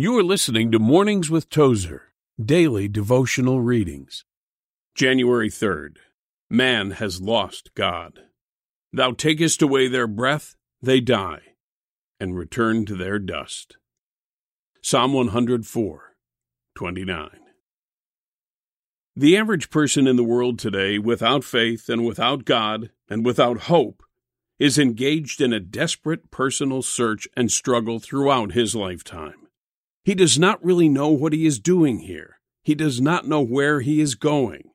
You are listening to Mornings with Tozer, daily devotional readings. January 3rd. Man has lost God. Thou takest away their breath, they die, and return to their dust. Psalm 104, 29. The average person in the world today, without faith and without God and without hope, is engaged in a desperate personal search and struggle throughout his lifetime. He does not really know what he is doing here. He does not know where he is going.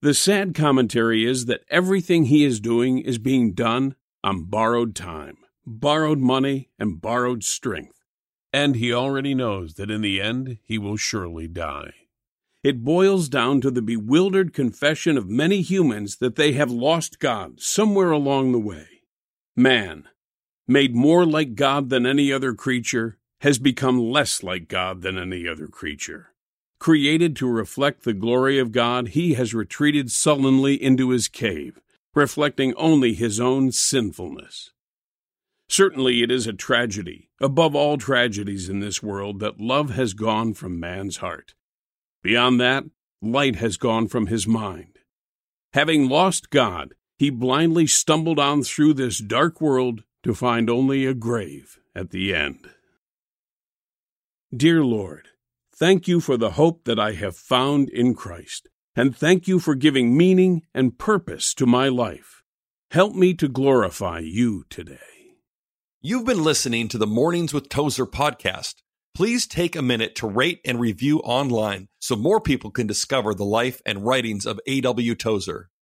The sad commentary is that everything he is doing is being done on borrowed time, borrowed money, and borrowed strength. And he already knows that in the end he will surely die. It boils down to the bewildered confession of many humans that they have lost God somewhere along the way. Man, made more like God than any other creature, has become less like God than any other creature. Created to reflect the glory of God, he has retreated sullenly into his cave, reflecting only his own sinfulness. Certainly, it is a tragedy, above all tragedies in this world, that love has gone from man's heart. Beyond that, light has gone from his mind. Having lost God, he blindly stumbled on through this dark world to find only a grave at the end. Dear Lord, thank you for the hope that I have found in Christ, and thank you for giving meaning and purpose to my life. Help me to glorify you today. You've been listening to the Mornings with Tozer podcast. Please take a minute to rate and review online so more people can discover the life and writings of A.W. Tozer.